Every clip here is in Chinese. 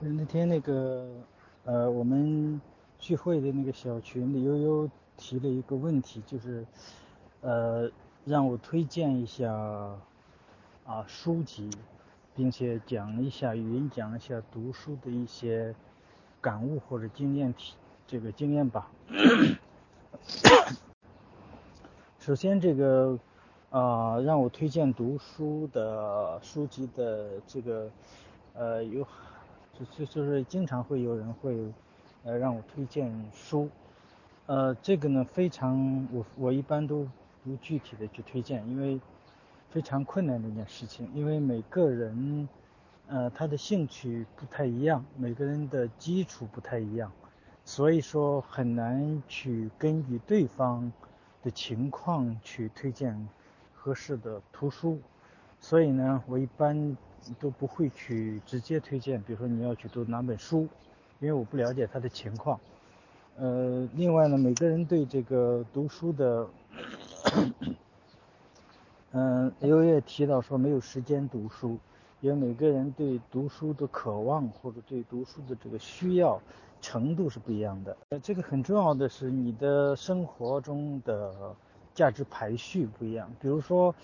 那天那个呃，我们聚会的那个小群里悠悠提了一个问题，就是呃，让我推荐一下啊书籍，并且讲一下语音讲一下读书的一些感悟或者经验体这个经验吧。首先这个啊，让我推荐读书的书籍的这个呃有。就就是经常会有人会呃让我推荐书，呃这个呢非常我我一般都不具体的去推荐，因为非常困难的一件事情，因为每个人呃他的兴趣不太一样，每个人的基础不太一样，所以说很难去根据对方的情况去推荐合适的图书，所以呢我一般。都不会去直接推荐，比如说你要去读哪本书，因为我不了解他的情况。呃，另外呢，每个人对这个读书的，嗯，有也提到说没有时间读书，因为每个人对读书的渴望或者对读书的这个需要程度是不一样的。呃，这个很重要的是你的生活中的价值排序不一样，比如说。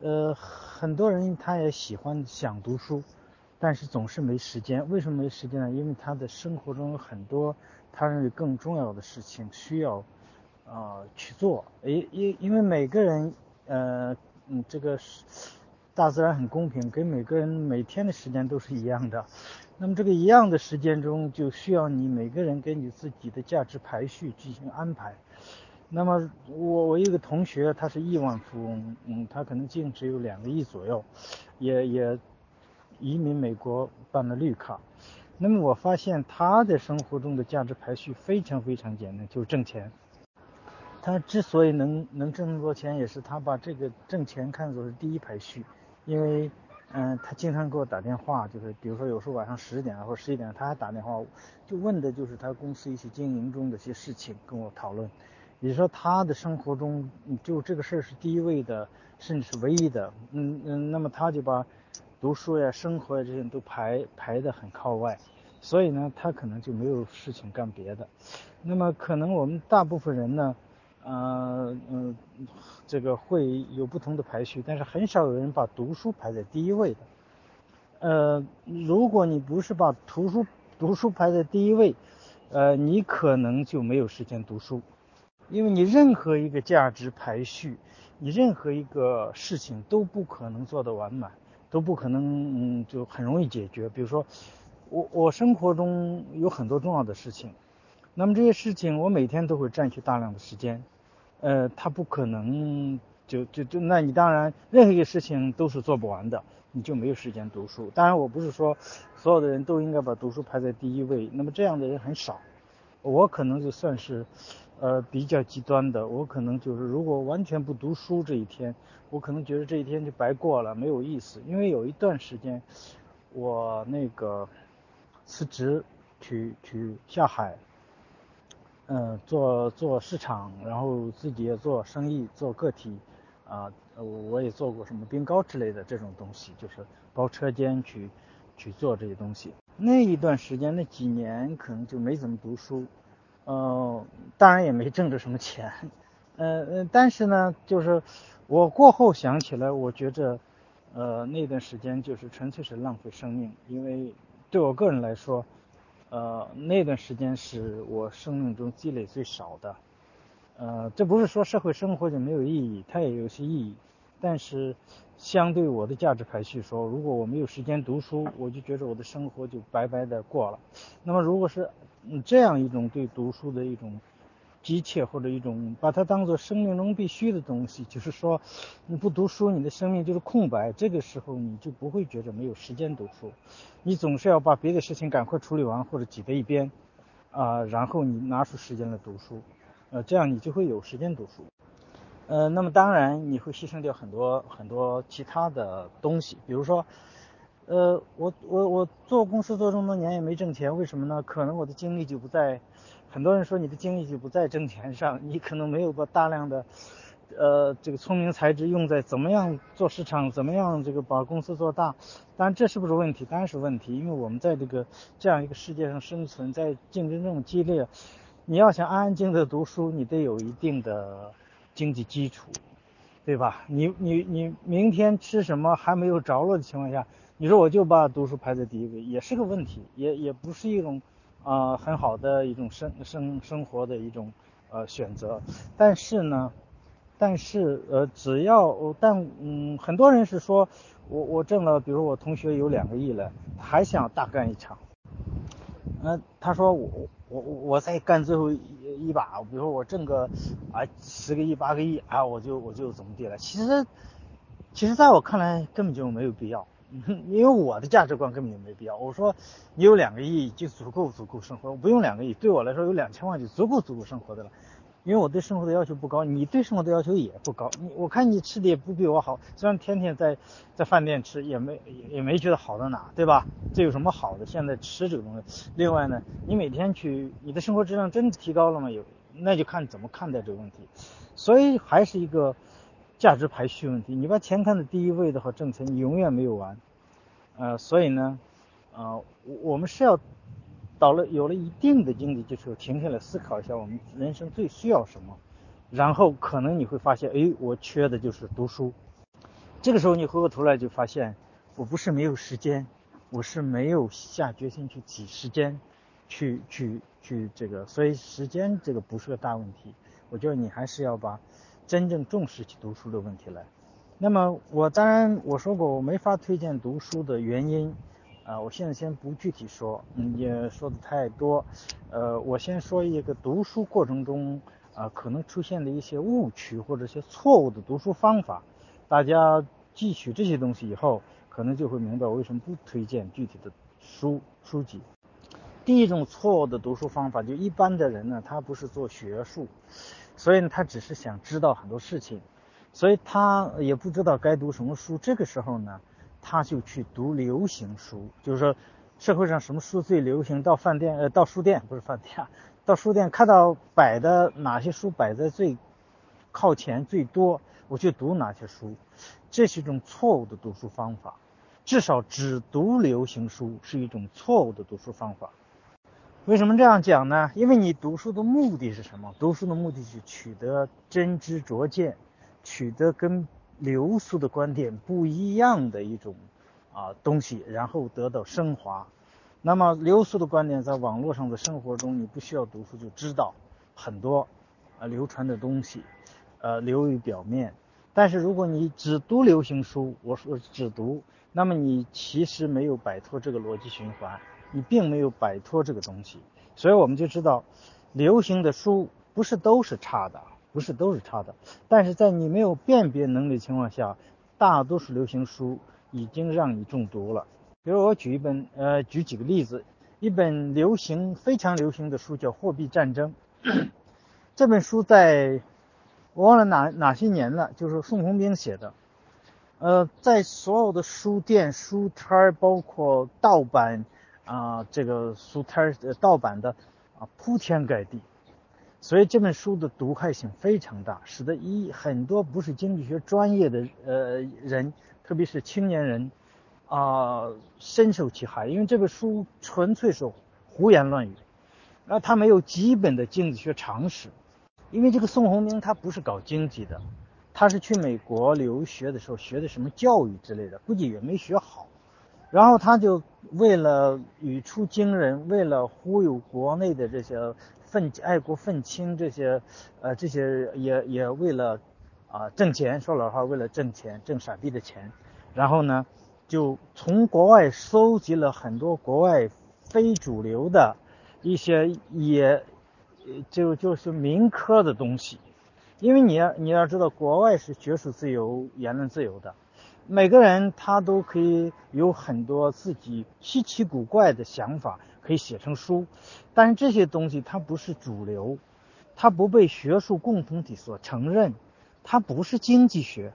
呃，很多人他也喜欢想读书，但是总是没时间。为什么没时间呢？因为他的生活中有很多他认为更重要的事情需要啊去做。因因因为每个人呃嗯这个是大自然很公平，给每个人每天的时间都是一样的。那么这个一样的时间中，就需要你每个人根据自己的价值排序进行安排。那么我我一个同学，他是亿万富翁，嗯，他可能净值有两个亿左右，也也移民美国办了绿卡。那么我发现他的生活中的价值排序非常非常简单，就是挣钱。他之所以能能挣那么多钱，也是他把这个挣钱看作是第一排序。因为嗯，他经常给我打电话，就是比如说有时候晚上十点或者十一点，他还打电话，就问的就是他公司一些经营中的一些事情，跟我讨论。你说他的生活中就这个事儿是第一位的，甚至是唯一的，嗯嗯，那么他就把读书呀、生活呀这些都排排的很靠外，所以呢，他可能就没有事情干别的。那么可能我们大部分人呢，呃嗯，这个会有不同的排序，但是很少有人把读书排在第一位的。呃，如果你不是把图书读书排在第一位，呃，你可能就没有时间读书。因为你任何一个价值排序，你任何一个事情都不可能做得完满，都不可能嗯就很容易解决。比如说，我我生活中有很多重要的事情，那么这些事情我每天都会占据大量的时间，呃，它不可能就就就那你当然任何一个事情都是做不完的，你就没有时间读书。当然我不是说所有的人都应该把读书排在第一位，那么这样的人很少，我可能就算是。呃，比较极端的，我可能就是如果完全不读书这一天，我可能觉得这一天就白过了，没有意思。因为有一段时间，我那个辞职去去下海，嗯，做做市场，然后自己也做生意，做个体，啊，我也做过什么冰糕之类的这种东西，就是包车间去去做这些东西。那一段时间，那几年可能就没怎么读书。呃，当然也没挣着什么钱，呃呃，但是呢，就是我过后想起来，我觉着，呃，那段时间就是纯粹是浪费生命，因为对我个人来说，呃，那段时间是我生命中积累最少的，呃，这不是说社会生活就没有意义，它也有些意义，但是相对我的价值排序说，如果我没有时间读书，我就觉得我的生活就白白的过了，那么如果是。这样一种对读书的一种急切，或者一种把它当做生命中必须的东西，就是说，你不读书，你的生命就是空白。这个时候你就不会觉得没有时间读书，你总是要把别的事情赶快处理完或者挤在一边，啊，然后你拿出时间来读书，呃，这样你就会有时间读书。呃，那么当然你会牺牲掉很多很多其他的东西，比如说。呃，我我我做公司做这么多年也没挣钱，为什么呢？可能我的精力就不在，很多人说你的精力就不在挣钱上，你可能没有把大量的呃这个聪明才智用在怎么样做市场，怎么样这个把公司做大。当然这是不是问题？当然是问题，因为我们在这个这样一个世界上生存，在竞争这么激烈，你要想安安静静的读书，你得有一定的经济基础，对吧？你你你明天吃什么还没有着落的情况下，你说我就把读书排在第一位，也是个问题，也也不是一种啊很好的一种生生生活的一种呃选择。但是呢，但是呃只要但嗯很多人是说。我我挣了，比如我同学有两个亿了，还想大干一场。嗯，他说我我我再干最后一一把，比如说我挣个啊十个亿八个亿啊，我就我就怎么地了。其实其实在我看来根本就没有必要，因为我的价值观根本就没必要。我说你有两个亿就足够足够生活，不用两个亿，对我来说有两千万就足够足够生活的了。因为我对生活的要求不高，你对生活的要求也不高。你我看你吃的也不比我好，虽然天天在在饭店吃，也没也没觉得好到哪，对吧？这有什么好的？现在吃这个东西。另外呢，你每天去，你的生活质量真的提高了吗？有，那就看怎么看待这个问题。所以还是一个价值排序问题。你把钱看在第一位的话，挣钱你永远没有完。呃，所以呢，呃，我们是要。到了有了一定的经济基础，停下来思考一下我们人生最需要什么，然后可能你会发现，哎，我缺的就是读书。这个时候你回过头来就发现，我不是没有时间，我是没有下决心去挤时间，去去去这个，所以时间这个不是个大问题。我觉得你还是要把真正重视起读书的问题来。那么我当然我说过，我没法推荐读书的原因。啊，我现在先不具体说，嗯，也说的太多，呃，我先说一个读书过程中啊可能出现的一些误区或者一些错误的读书方法，大家汲取这些东西以后，可能就会明白我为什么不推荐具体的书书籍。第一种错误的读书方法，就一般的人呢，他不是做学术，所以呢，他只是想知道很多事情，所以他也不知道该读什么书，这个时候呢。他就去读流行书，就是说社会上什么书最流行，到饭店呃到书店不是饭店，到书店看到摆的哪些书摆在最靠前最多，我去读哪些书，这是一种错误的读书方法。至少只读流行书是一种错误的读书方法。为什么这样讲呢？因为你读书的目的是什么？读书的目的是取得真知灼见，取得跟。流苏的观点不一样的一种啊东西，然后得到升华。那么流苏的观点在网络上的生活中，你不需要读书就知道很多啊流传的东西，呃流于表面。但是如果你只读流行书，我说只读，那么你其实没有摆脱这个逻辑循环，你并没有摆脱这个东西。所以我们就知道，流行的书不是都是差的。不是都是差的，但是在你没有辨别能力情况下，大多数流行书已经让你中毒了。比如我举一本，呃，举几个例子，一本流行非常流行的书叫《货币战争》，这本书在我忘了哪哪些年了，就是宋鸿兵写的，呃，在所有的书店、书摊，包括盗版啊，这个书摊儿盗版的啊，铺天盖地。所以这本书的毒害性非常大，使得一很多不是经济学专业的呃人，特别是青年人，啊深受其害。因为这本书纯粹是胡言乱语，那他没有基本的经济学常识。因为这个宋鸿兵他不是搞经济的，他是去美国留学的时候学的什么教育之类的，估计也没学好。然后他就为了语出惊人，为了忽悠国内的这些。愤爱国愤青这些，呃，这些也也为了啊挣钱，说老话，为了挣钱，挣傻逼的钱，然后呢，就从国外收集了很多国外非主流的一些也就就是民科的东西，因为你要你要知道，国外是学术自由、言论自由的，每个人他都可以有很多自己稀奇古怪的想法。可以写成书，但是这些东西它不是主流，它不被学术共同体所承认，它不是经济学，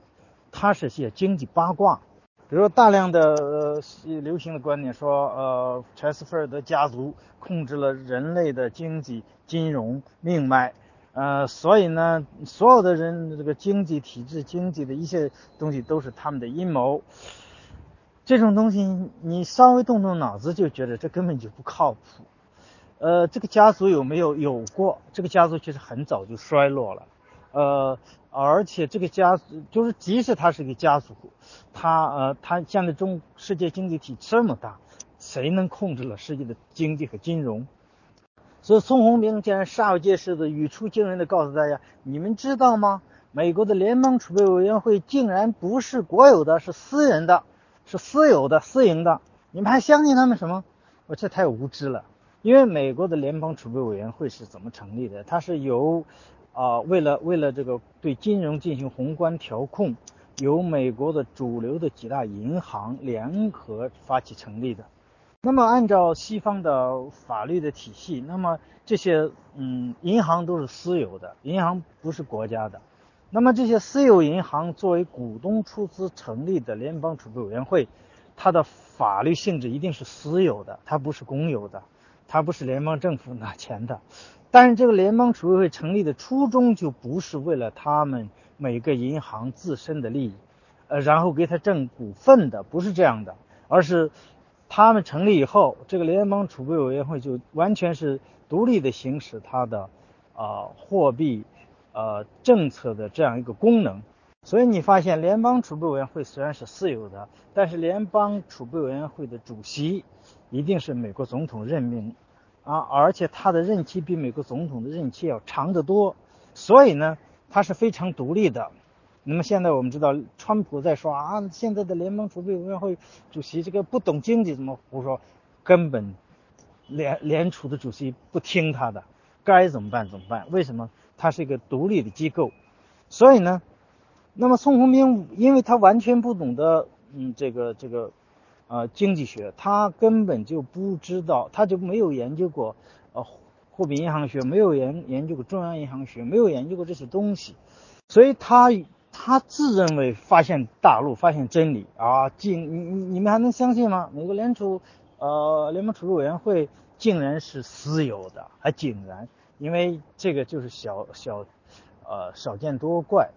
它是些经济八卦。比如说大量的呃流行的观点说，呃，柴斯菲尔德家族控制了人类的经济、金融命脉，呃，所以呢，所有的人这个经济体制、经济的一些东西都是他们的阴谋。这种东西你稍微动动脑子就觉得这根本就不靠谱。呃，这个家族有没有有过？这个家族其实很早就衰落了。呃，而且这个家族就是，即使他是一个家族，他呃，他现在中世界经济体这么大，谁能控制了世界的经济和金融？所以宋鸿兵竟然煞有介事的语出惊人的告诉大家：你们知道吗？美国的联邦储备委员会竟然不是国有的，是私人的。是私有的、私营的，你们还相信他们什么？我这太无知了。因为美国的联邦储备委员会是怎么成立的？它是由，啊，为了为了这个对金融进行宏观调控，由美国的主流的几大银行联合发起成立的。那么按照西方的法律的体系，那么这些嗯银行都是私有的，银行不是国家的。那么这些私有银行作为股东出资成立的联邦储备委员会，它的法律性质一定是私有的，它不是公有的，它不是联邦政府拿钱的。但是这个联邦储备会成立的初衷就不是为了他们每个银行自身的利益，呃，然后给他挣股份的，不是这样的，而是他们成立以后，这个联邦储备委员会就完全是独立的行使它的啊货币。呃，政策的这样一个功能，所以你发现联邦储备委员会虽然是私有的，但是联邦储备委员会的主席一定是美国总统任命啊，而且他的任期比美国总统的任期要长得多，所以呢，他是非常独立的。那么现在我们知道，川普在说啊，现在的联邦储备委员会主席这个不懂经济，怎么胡说？根本联联储的主席不听他的，该怎么办怎么办？为什么？它是一个独立的机构，所以呢，那么宋鸿兵因为他完全不懂得嗯这个这个呃经济学，他根本就不知道，他就没有研究过呃货币银行学，没有研研究过中央银行学，没有研究过这些东西，所以他他自认为发现大陆，发现真理啊，竟你你你们还能相信吗？美国联储呃联邦储备委员会竟然是私有的，还竟然。因为这个就是小小，呃，少见多怪，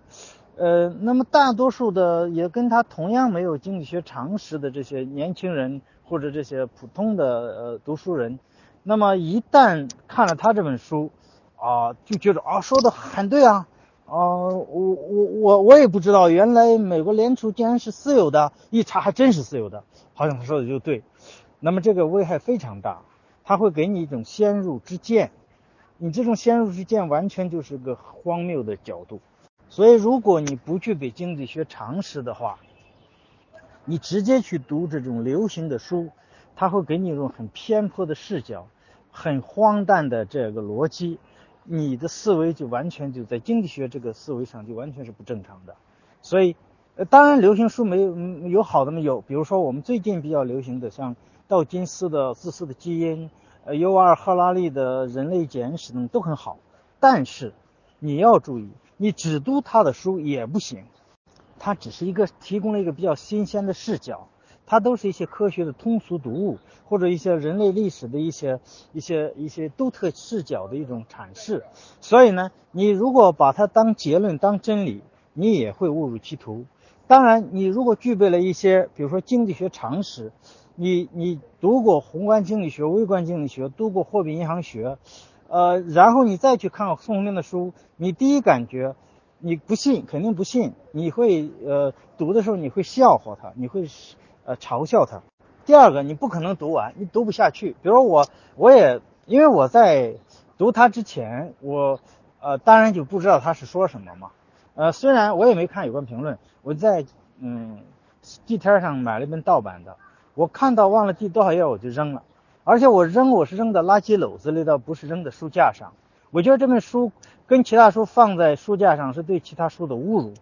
呃，那么大多数的也跟他同样没有经济学常识的这些年轻人或者这些普通的呃读书人，那么一旦看了他这本书，啊，就觉得啊说的很对啊，啊，我我我我也不知道原来美国联储竟然是私有的，一查还真是私有的，好像他说的就对，那么这个危害非常大，他会给你一种先入之见。你这种先入之见完全就是个荒谬的角度，所以如果你不具备经济学常识的话，你直接去读这种流行的书，它会给你一种很偏颇的视角，很荒诞的这个逻辑，你的思维就完全就在经济学这个思维上就完全是不正常的。所以，呃，当然流行书没有有好的没有，比如说我们最近比较流行的像道金斯的《自私的基因》。呃，尤瓦尔·赫拉利的人类简史等都很好，但是你要注意，你只读他的书也不行，他只是一个提供了一个比较新鲜的视角，它都是一些科学的通俗读物，或者一些人类历史的一些一些一些独特视角的一种阐释。所以呢，你如果把它当结论、当真理，你也会误入歧途。当然，你如果具备了一些，比如说经济学常识。你你读过宏观经济学、微观经济学，读过货币银行学，呃，然后你再去看宋鸿兵的书，你第一感觉，你不信，肯定不信，你会呃读的时候你会笑话他，你会呃嘲笑他。第二个，你不可能读完，你读不下去。比如我，我也因为我在读他之前，我呃当然就不知道他是说什么嘛，呃，虽然我也没看有关评论，我在嗯地摊上买了一本盗版的。我看到忘了第多少页我就扔了，而且我扔我是扔到垃圾篓子里的，不是扔在书架上。我觉得这本书跟其他书放在书架上是对其他书的侮辱。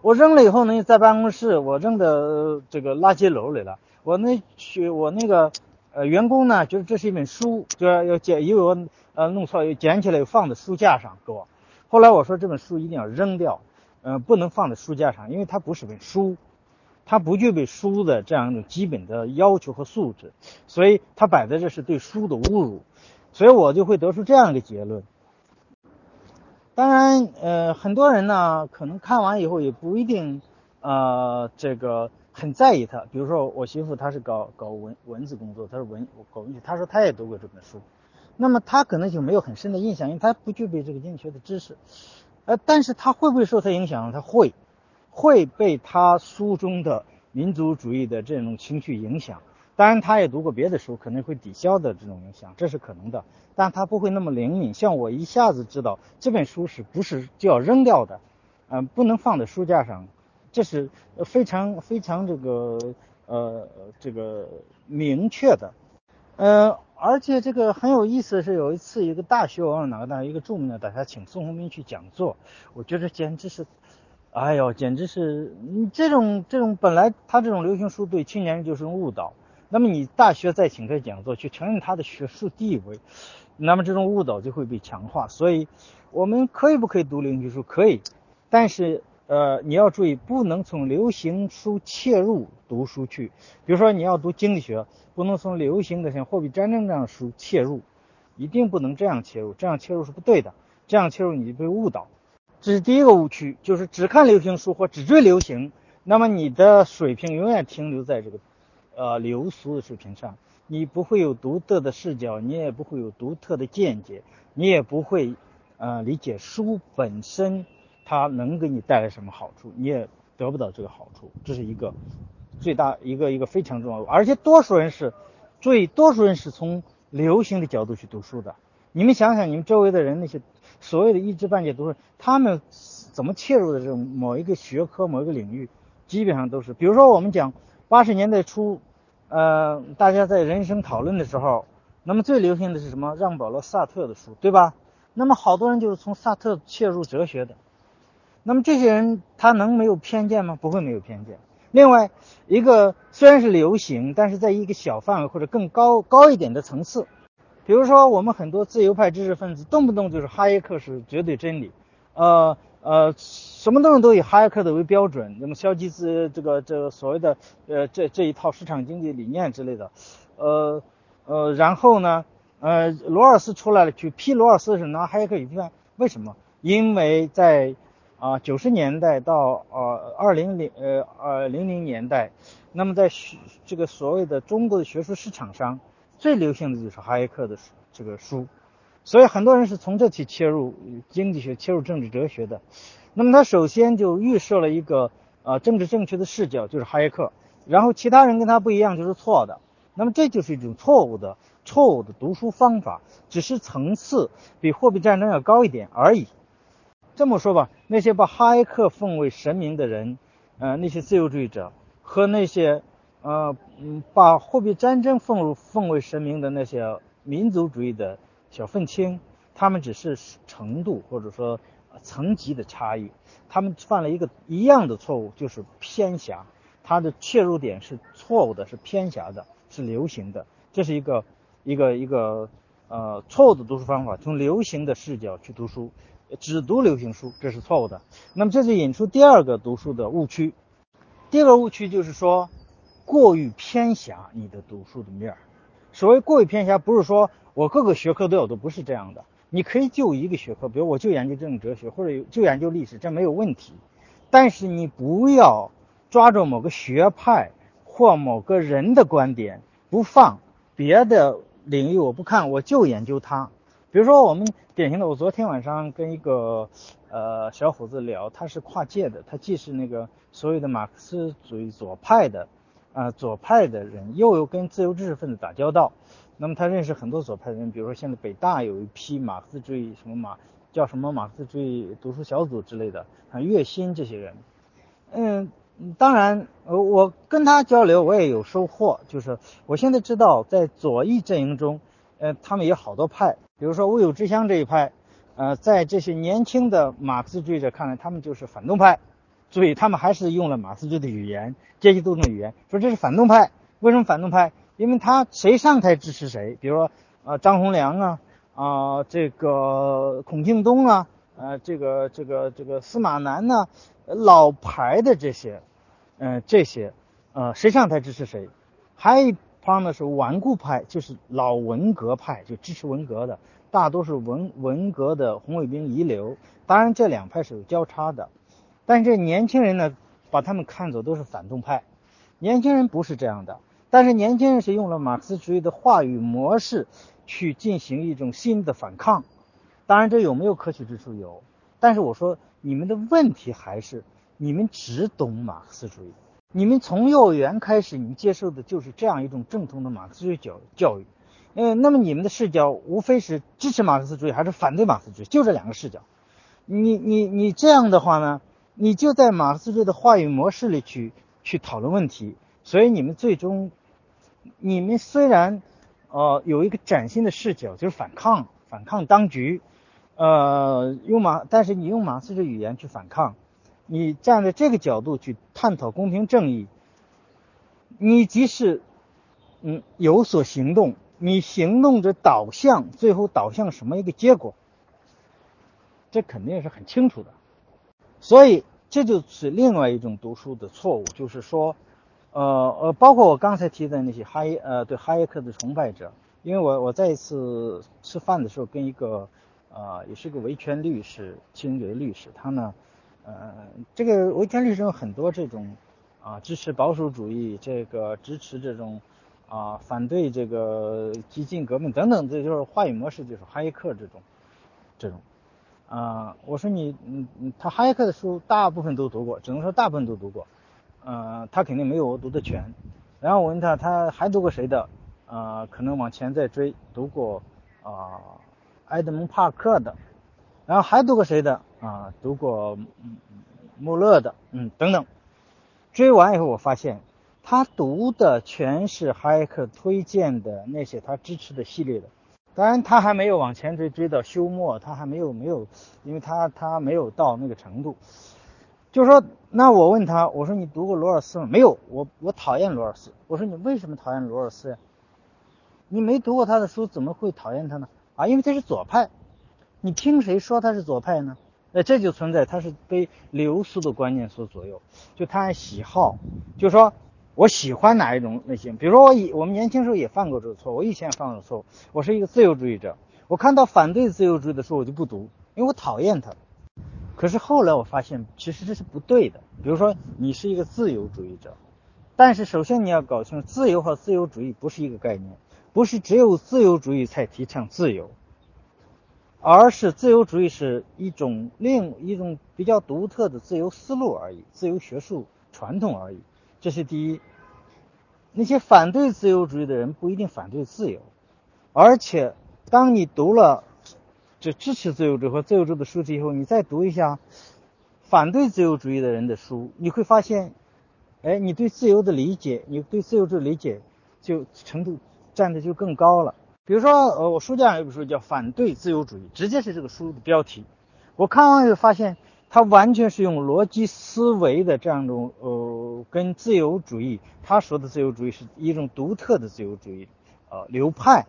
我扔了以后呢，在办公室我扔的这个垃圾篓里了。我那去我那个呃员工呢，觉得这是一本书，就要要捡，以为我呃弄错，又捡起来又放在书架上给我。后来我说这本书一定要扔掉，嗯，不能放在书架上，因为它不是本书。它不具备书的这样一种基本的要求和素质，所以它摆在这是对书的侮辱，所以我就会得出这样一个结论：当然，呃，很多人呢，可能看完以后也不一定，呃，这个很在意它。比如说我媳妇，她是搞搞文文字工作，她是文搞文学，她说她也读过这本书，那么她可能就没有很深的印象，因为她不具备这个经济学的知识。呃，但是她会不会受他影响？她会，会被他书中的民族主义的这种情绪影响。当然，他也读过别的书，可能会抵消的这种影响，这是可能的。但他不会那么灵敏，像我一下子知道这本书是不是就要扔掉的，嗯，不能放在书架上，这是非常非常这个呃这个明确的。呃，而且这个很有意思是，有一次一个大学，我忘了哪个大学，一个著名的大学请宋鸿兵去讲座，我觉得简直是，哎呦，简直是，你这种这种本来他这种流行书对青年人就是误导。那么你大学再请这讲座去承认他的学术地位，那么这种误导就会被强化。所以我们可以不可以读流行书？可以，但是呃你要注意，不能从流行书切入读书去。比如说你要读经济学，不能从流行的像货币战争这样书切入，一定不能这样切入，这样切入是不对的。这样切入你就被误导。这是第一个误区，就是只看流行书或只追流行，那么你的水平永远停留在这个。呃，流俗的水平上，你不会有独特的视角，你也不会有独特的见解，你也不会呃理解书本身它能给你带来什么好处，你也得不到这个好处，这是一个最大一个一个非常重要的。而且多数人是，注意，多数人是从流行的角度去读书的。你们想想，你们周围的人那些所谓的一知半解读书，他们怎么切入的这种某一个学科、某一个领域，基本上都是，比如说我们讲八十年代初。呃，大家在人生讨论的时候，那么最流行的是什么？让保罗·萨特的书，对吧？那么好多人就是从萨特切入哲学的。那么这些人他能没有偏见吗？不会没有偏见。另外一个虽然是流行，但是在一个小范围或者更高高一点的层次，比如说我们很多自由派知识分子动不动就是哈耶克是绝对真理，呃。呃，什么东西都以哈耶克的为标准，那么消极自这个这个所谓的呃这这一套市场经济理念之类的，呃呃，然后呢，呃，罗尔斯出来了去批罗尔斯是拿哈耶克一判，为什么？因为在啊九十年代到呃二零零呃呃零零年代，那么在学这个所谓的中国的学术市场上，最流行的就是哈耶克的这个书。所以很多人是从这起切入经济学、切入政治哲学的。那么他首先就预设了一个呃政治正确的视角，就是哈耶克。然后其他人跟他不一样就是错的。那么这就是一种错误的、错误的读书方法，只是层次比货币战争要高一点而已。这么说吧，那些把哈耶克奉为神明的人，呃，那些自由主义者和那些呃嗯把货币战争奉入奉为神明的那些民族主义的。小愤青，他们只是程度或者说层级的差异，他们犯了一个一样的错误，就是偏狭，他的切入点是错误的，是偏狭的，是流行的，这是一个一个一个呃错误的读书方法，从流行的视角去读书，只读流行书，这是错误的。那么这就引出第二个读书的误区，第二个误区就是说过于偏狭你的读书的面儿。所谓过于偏狭，不是说。我各个学科都有，都不是这样的。你可以就一个学科，比如我就研究政治哲学，或者就研究历史，这没有问题。但是你不要抓住某个学派或某个人的观点不放，别的领域我不看，我就研究它。比如说我们典型的，我昨天晚上跟一个呃小伙子聊，他是跨界的，他既是那个所谓的马克思主义左派的啊左派的人，又有跟自由知识分子打交道。那么他认识很多左派的人，比如说现在北大有一批马克思主义什么马叫什么马克思主义读书小组之类的，像岳新这些人，嗯，当然，我跟他交流我也有收获，就是我现在知道在左翼阵营中，呃，他们有好多派，比如说乌有之乡这一派，呃，在这些年轻的马克思主义者看来，他们就是反动派，所以他们还是用了马克思主义的语言，阶级斗争的语言，说这是反动派，为什么反动派？因为他谁上台支持谁，比如说啊张宏良啊啊这个孔庆东啊呃这个这个这个司马南呢，老牌的这些，嗯这些呃谁上台支持谁，还有一方呢是顽固派，就是老文革派，就支持文革的，大多数文文革的红卫兵遗留。当然，这两派是有交叉的，但是这年轻人呢，把他们看作都是反动派。年轻人不是这样的，但是年轻人是用了马克思主义的话语模式去进行一种新的反抗。当然，这有没有可取之处？有。但是我说，你们的问题还是你们只懂马克思主义。你们从幼儿园开始，你们接受的就是这样一种正统的马克思主义教教育，嗯，那么你们的视角无非是支持马克思主义还是反对马克思主义，就这两个视角。你你你这样的话呢，你就在马克思主义的话语模式里去去讨论问题，所以你们最终，你们虽然，呃，有一个崭新的视角，就是反抗反抗当局，呃，用马，但是你用马克思主义语言去反抗。你站在这个角度去探讨公平正义，你即使嗯有所行动，你行动的导向最后导向什么一个结果，这肯定是很清楚的。所以这就是另外一种读书的错误，就是说，呃呃，包括我刚才提的那些哈耶呃对哈耶克的崇拜者，因为我我在一次吃饭的时候跟一个呃也是个维权律师，清洁律师，他呢。呃，这个维权律师有很多这种啊，支持保守主义，这个支持这种啊，反对这个激进革命等等，这就是话语模式，就是哈耶克这种这种啊。我说你，嗯嗯，他哈耶克的书大部分都读过，只能说大部分都读过，呃，他肯定没有我读的全。然后我问他，他还读过谁的？呃，可能往前再追，读过啊，埃德蒙·帕克的。然后还读过谁的啊？读过嗯穆勒的，嗯，等等。追完以后，我发现他读的全是哈耶克推荐的那些他支持的系列的。当然，他还没有往前追，追到休谟，他还没有没有，因为他他没有到那个程度。就说，那我问他，我说你读过罗尔斯吗？没有，我我讨厌罗尔斯。我说你为什么讨厌罗尔斯呀？你没读过他的书，怎么会讨厌他呢？啊，因为他是左派。你听谁说他是左派呢？那这就存在他是被流苏的观念所左右，就他喜好，就说我喜欢哪一种类型。比如说我以我们年轻时候也犯过这个错，我以前也犯过错误。我是一个自由主义者，我看到反对自由主义的书我就不读，因为我讨厌他。可是后来我发现其实这是不对的。比如说你是一个自由主义者，但是首先你要搞清楚，自由和自由主义不是一个概念，不是只有自由主义才提倡自由。而是自由主义是一种另一种比较独特的自由思路而已，自由学术传统而已。这是第一。那些反对自由主义的人不一定反对自由，而且当你读了这支持自由主义和自由主义的书籍以后，你再读一下反对自由主义的人的书，你会发现，哎，你对自由的理解，你对自由的理解就程度站的就更高了。比如说，呃，我书架上有本书叫《反对自由主义》，直接是这个书的标题。我看完以后发现，它完全是用逻辑思维的这样一种，呃，跟自由主义他说的自由主义是一种独特的自由主义，呃，流派。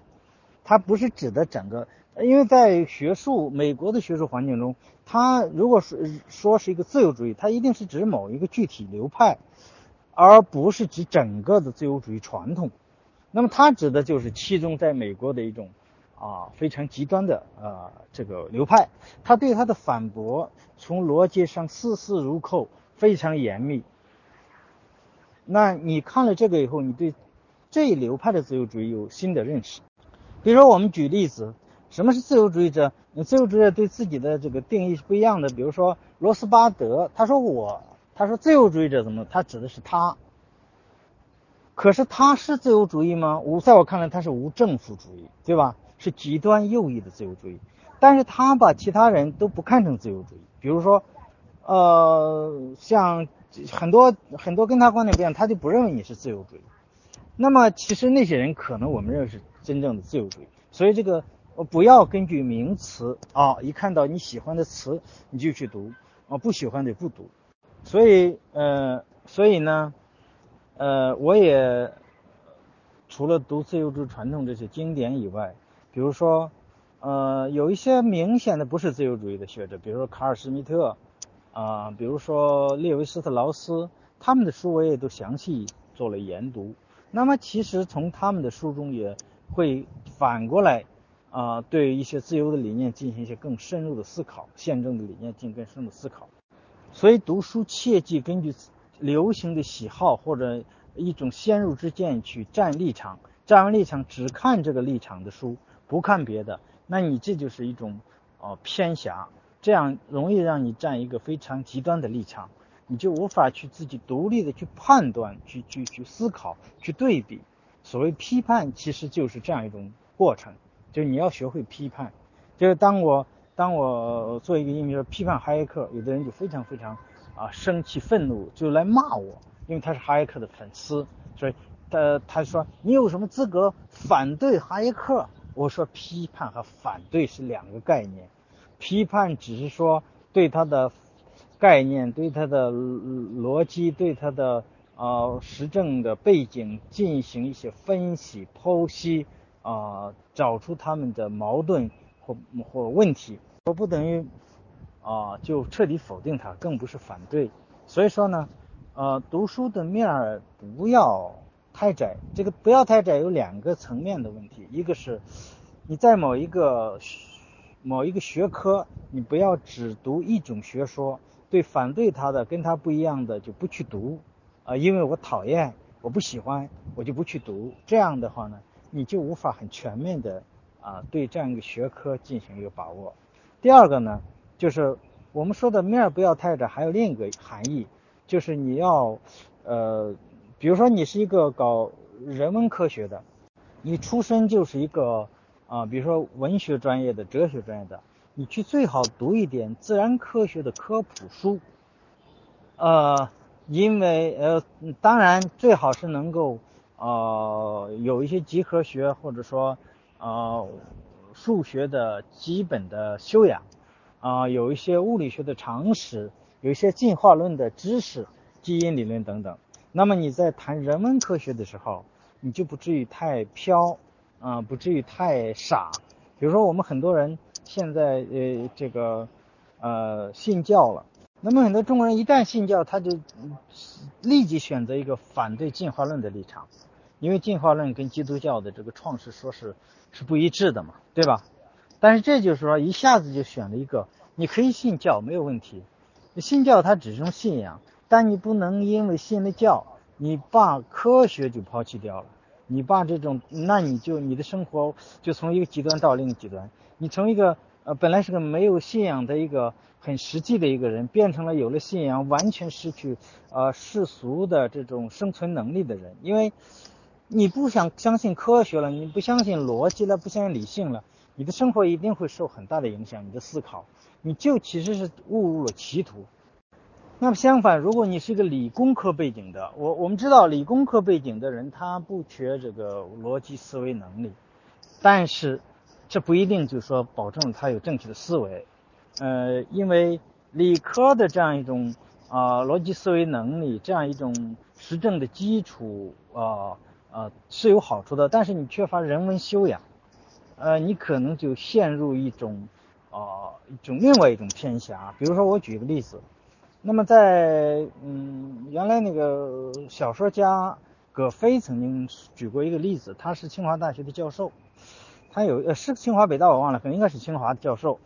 它不是指的整个，因为在学术美国的学术环境中，它如果说说是一个自由主义，它一定是指某一个具体流派，而不是指整个的自由主义传统。那么他指的就是其中在美国的一种啊非常极端的啊这个流派，他对他的反驳从逻辑上丝丝入扣，非常严密。那你看了这个以后，你对这一流派的自由主义有新的认识。比如说，我们举例子，什么是自由主义者？自由主义者对自己的这个定义是不一样的。比如说罗斯巴德，他说我，他说自由主义者怎么？他指的是他。可是他是自由主义吗？无在我看来，他是无政府主义，对吧？是极端右翼的自由主义。但是他把其他人都不看成自由主义。比如说，呃，像很多很多跟他观点不一样，他就不认为你是自由主义。那么其实那些人可能我们认为是真正的自由主义。所以这个不要根据名词啊，一看到你喜欢的词你就去读啊，不喜欢的不读。所以呃，所以呢。呃，我也除了读自由主义传统这些经典以外，比如说，呃，有一些明显的不是自由主义的学者，比如说卡尔施密特，啊，比如说列维斯特劳斯，他们的书我也都详细做了研读。那么其实从他们的书中也会反过来啊，对一些自由的理念进行一些更深入的思考，宪政的理念进行更深入的思考。所以读书切忌根据流行的喜好或者一种先入之见去站立场，站完立场只看这个立场的书，不看别的，那你这就是一种呃偏狭，这样容易让你站一个非常极端的立场。你就无法去自己独立的去判断、去去去思考、去对比。所谓批判，其实就是这样一种过程，就是你要学会批判。就是当我当我做一个英语说批判哈耶克，有的人就非常非常啊生气、愤怒，就来骂我，因为他是哈耶克的粉丝，所以他他说你有什么资格反对哈耶克？我说批判和反对是两个概念，批判只是说对他的。概念对它的逻辑，对它的呃实证的背景进行一些分析剖析啊，找出他们的矛盾或或问题，我不等于啊就彻底否定它，更不是反对。所以说呢，呃，读书的面儿不要太窄。这个不要太窄有两个层面的问题，一个是你在某一个某一个学科，你不要只读一种学说。对反对他的跟他不一样的就不去读啊，因为我讨厌，我不喜欢，我就不去读。这样的话呢，你就无法很全面的啊对这样一个学科进行一个把握。第二个呢，就是我们说的面不要太窄，还有另一个含义，就是你要呃，比如说你是一个搞人文科学的，你出身就是一个啊，比如说文学专业的、哲学专业的。你去最好读一点自然科学的科普书，呃，因为呃，当然最好是能够呃有一些几何学或者说呃数学的基本的修养，啊，有一些物理学的常识，有一些进化论的知识，基因理论等等。那么你在谈人文科学的时候，你就不至于太飘，啊，不至于太傻。比如说我们很多人。现在呃这个呃信教了，那么很多中国人一旦信教，他就立即选择一个反对进化论的立场，因为进化论跟基督教的这个创世说是是不一致的嘛，对吧？但是这就是说一下子就选了一个，你可以信教没有问题，信教它只是种信仰，但你不能因为信了教，你把科学就抛弃掉了，你把这种那你就你的生活就从一个极端到另一个极端。你从一个呃本来是个没有信仰的一个很实际的一个人，变成了有了信仰完全失去呃世俗的这种生存能力的人。因为你不想相信科学了，你不相信逻辑了，不相信理性了，你的生活一定会受很大的影响。你的思考，你就其实是误入了歧途。那么相反，如果你是一个理工科背景的，我我们知道理工科背景的人他不缺这个逻辑思维能力，但是。这不一定就是说保证他有正确的思维，呃，因为理科的这样一种啊逻辑思维能力，这样一种实证的基础啊啊是有好处的，但是你缺乏人文修养，呃，你可能就陷入一种啊一种另外一种偏狭。比如说我举个例子，那么在嗯原来那个小说家葛飞曾经举过一个例子，他是清华大学的教授。他有呃是清华北大我忘了，可能应该是清华的教授。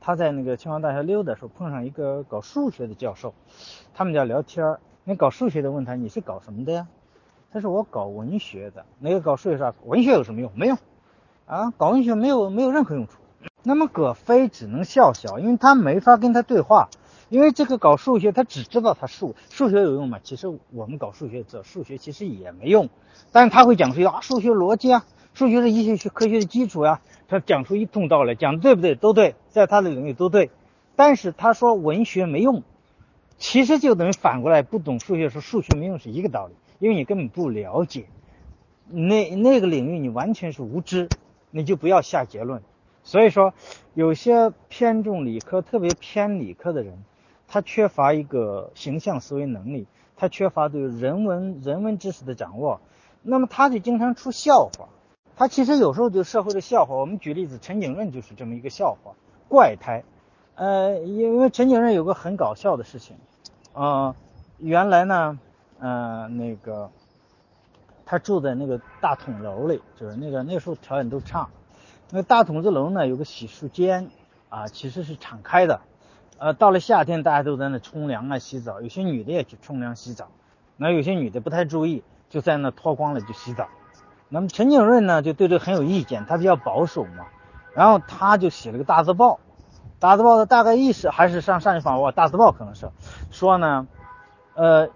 他在那个清华大学溜达时候碰上一个搞数学的教授，他们俩聊天。那搞数学的问他你是搞什么的呀？他说我搞文学的。那个搞数学说文学有什么用？没用啊，搞文学没有没有任何用处。那么葛飞只能笑笑，因为他没法跟他对话，因为这个搞数学他只知道他数数学有用嘛。其实我们搞数学这数学其实也没用，但是他会讲出啊数学逻辑啊。数学是医学学科学的基础呀，他讲出一通道来，讲的对不对？都对，在他的领域都对。但是他说文学没用，其实就等于反过来不懂数学说数学没用是一个道理，因为你根本不了解那那个领域，你完全是无知，你就不要下结论。所以说，有些偏重理科、特别偏理科的人，他缺乏一个形象思维能力，他缺乏对人文人文知识的掌握，那么他就经常出笑话。他其实有时候就社会的笑话。我们举例子，陈景润就是这么一个笑话，怪胎。呃，因为陈景润有个很搞笑的事情，呃，原来呢，呃，那个他住在那个大筒楼里，就是那个那时候条件都差。那大筒子楼呢有个洗漱间啊，其实是敞开的。呃，到了夏天大家都在那冲凉啊、洗澡，有些女的也去冲凉洗澡。那有些女的不太注意，就在那脱光了就洗澡。那么陈景润呢就对这很有意见，他比较保守嘛，然后他就写了个大字报。大字报的大概意思还是上上一访问大字报可能是说呢，呃，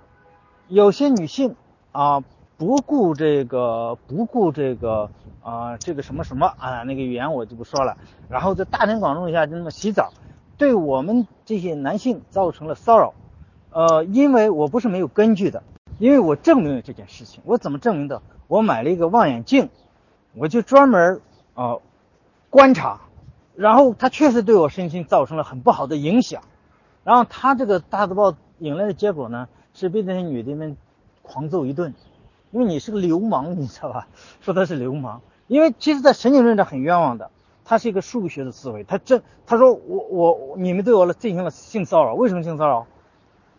有些女性啊不顾这个不顾这个啊这个什么什么啊那个语言我就不说了，然后在大庭广众下就那么洗澡，对我们这些男性造成了骚扰，呃，因为我不是没有根据的，因为我证明了这件事情，我怎么证明的？我买了一个望远镜，我就专门啊观察。然后他确实对我身心造成了很不好的影响，然后他这个大字报引来的结果呢，是被那些女的们狂揍一顿，因为你是个流氓，你知道吧？说他是流氓，因为其实，在神经论上很冤枉的，他是一个数学的思维，他这他说我我你们对我进行了性骚扰，为什么性骚扰？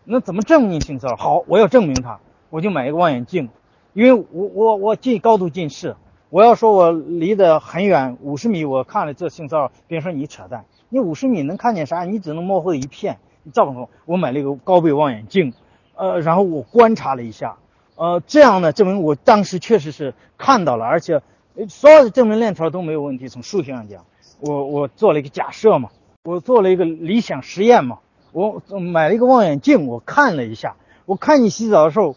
那怎么证明性骚扰？好，我要证明他，我就买一个望远镜，因为我我我近高度近视。我要说，我离得很远，五十米，我看了这性骚扰，别人说你扯淡，你五十米能看见啥？你只能模糊一片。你照不我买了一个高倍望远镜，呃，然后我观察了一下，呃，这样呢，证明我当时确实是看到了，而且所有的证明链条都没有问题。从数学上讲，我我做了一个假设嘛，我做了一个理想实验嘛，我买了一个望远镜，我看了一下，我看你洗澡的时候，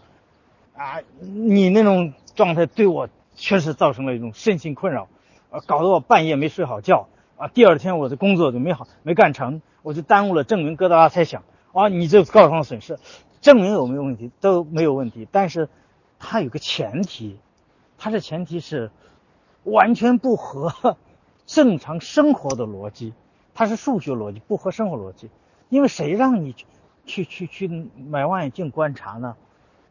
啊，你那种状态对我。确实造成了一种身心困扰，啊，搞得我半夜没睡好觉，啊，第二天我的工作就没好没干成，我就耽误了证明疙瘩猜想，啊，你这造成了损失，证明有没有问题都没有问题，但是它有个前提，它的前提是完全不合 正常生活的逻辑，它是数学逻辑不合生活逻辑，因为谁让你去去去去买望远镜观察呢？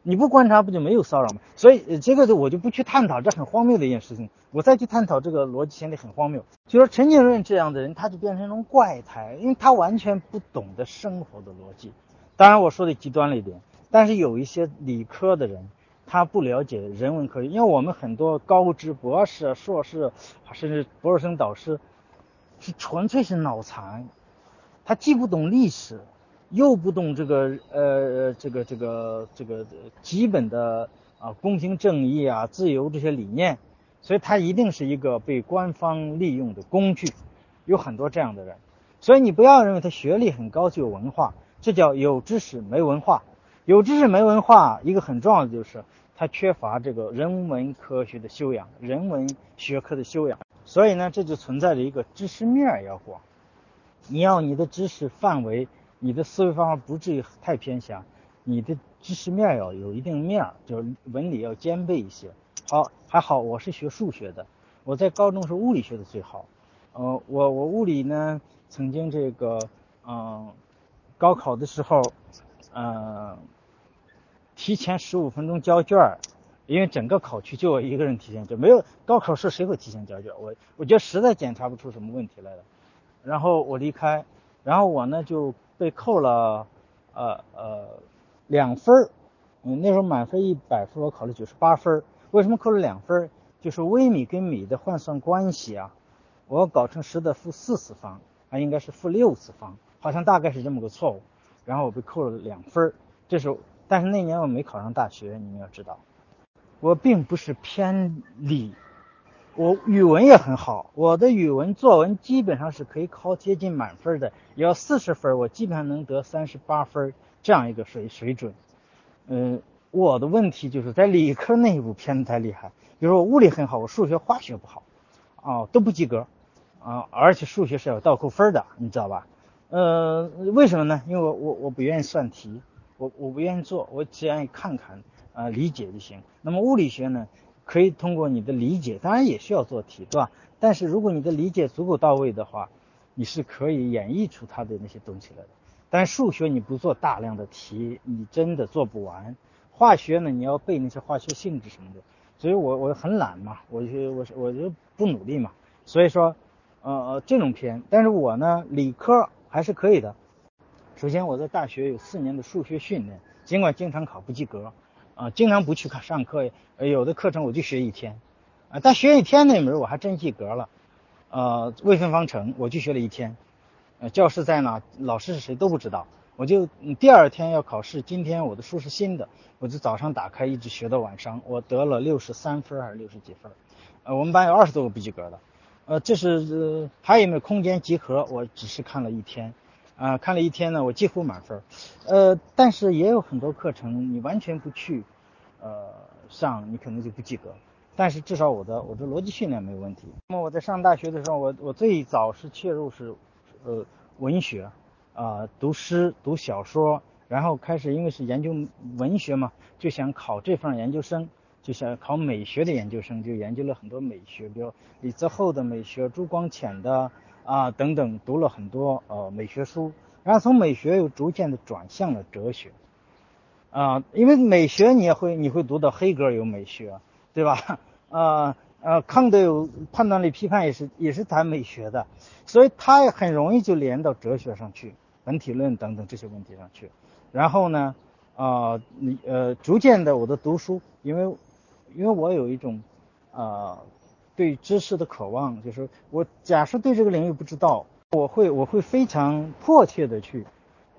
你不观察不就没有骚扰吗？所以这个我就不去探讨，这很荒谬的一件事情。我再去探讨这个逻辑，显得很荒谬。就说陈景润这样的人，他就变成一种怪胎，因为他完全不懂得生活的逻辑。当然我说的极端了一点，但是有一些理科的人，他不了解人文科学，因为我们很多高知博士、硕士，甚至博士生导师，是纯粹是脑残，他既不懂历史。又不懂这个呃这个这个这个基本的啊公平正义啊自由这些理念，所以他一定是一个被官方利用的工具，有很多这样的人，所以你不要认为他学历很高就有文化，这叫有知识没文化，有知识没文化，一个很重要的就是他缺乏这个人文科学的修养，人文学科的修养，所以呢这就存在着一个知识面要广，你要你的知识范围。你的思维方法不至于太偏狭，你的知识面要有一定面，就是文理要兼备一些。好，还好我是学数学的，我在高中是物理学的最好。呃，我我物理呢，曾经这个，嗯，高考的时候，嗯，提前十五分钟交卷，因为整个考区就我一个人提前交，没有高考时谁会提前交卷？我我觉得实在检查不出什么问题来了，然后我离开，然后我呢就。被扣了，呃呃，两分。嗯，那时候满分一百分，我考了九十八分。为什么扣了两分？就是微米跟米的换算关系啊，我搞成十的负四次方，它应该是负六次方，好像大概是这么个错误。然后我被扣了两分。这时候，但是那年我没考上大学，你们要知道，我并不是偏理。我语文也很好，我的语文作文基本上是可以考接近满分的，要四十分，我基本上能得三十八分这样一个水水准。嗯，我的问题就是在理科那一步偏的太厉害，比如说我物理很好，我数学、化学不好，啊，都不及格，啊，而且数学是要倒扣分的，你知道吧？呃，为什么呢？因为我我我不愿意算题，我我不愿意做，我只愿意看看啊，理解就行。那么物理学呢？可以通过你的理解，当然也需要做题，对吧？但是如果你的理解足够到位的话，你是可以演绎出它的那些东西来的。但数学你不做大量的题，你真的做不完。化学呢，你要背那些化学性质什么的，所以我我很懒嘛，我就我我就不努力嘛。所以说，呃呃这种偏，但是我呢理科还是可以的。首先我在大学有四年的数学训练，尽管经常考不及格。啊，经常不去看上课，有的课程我就学一天，啊，但学一天那门我还真及格了，呃，微分方程我就学了一天，呃，教室在哪，老师是谁都不知道，我就第二天要考试，今天我的书是新的，我就早上打开一直学到晚上，我得了六十三分还是六十几分，呃，我们班有二十多个不及格的。呃，这是还有没有空间集合？我只是看了一天，啊，看了一天呢，我几乎满分。呃，但是也有很多课程你完全不去，呃，上你可能就不及格。但是至少我的我的逻辑训练没有问题。那么我在上大学的时候，我我最早是切入是，呃，文学，啊，读诗读小说，然后开始因为是研究文学嘛，就想考这份研究生。就想考美学的研究生，就研究了很多美学，比如李泽厚的美学、朱光潜的啊等等，读了很多呃美学书，然后从美学又逐渐的转向了哲学，啊，因为美学你也会你会读到黑格尔有美学，对吧？啊呃，康德有判断力批判也是也是谈美学的，所以他也很容易就连到哲学上去，本体论等等这些问题上去，然后呢啊你呃逐渐的我的读书，因为。因为我有一种，呃，对知识的渴望，就是我假设对这个领域不知道，我会我会非常迫切的去，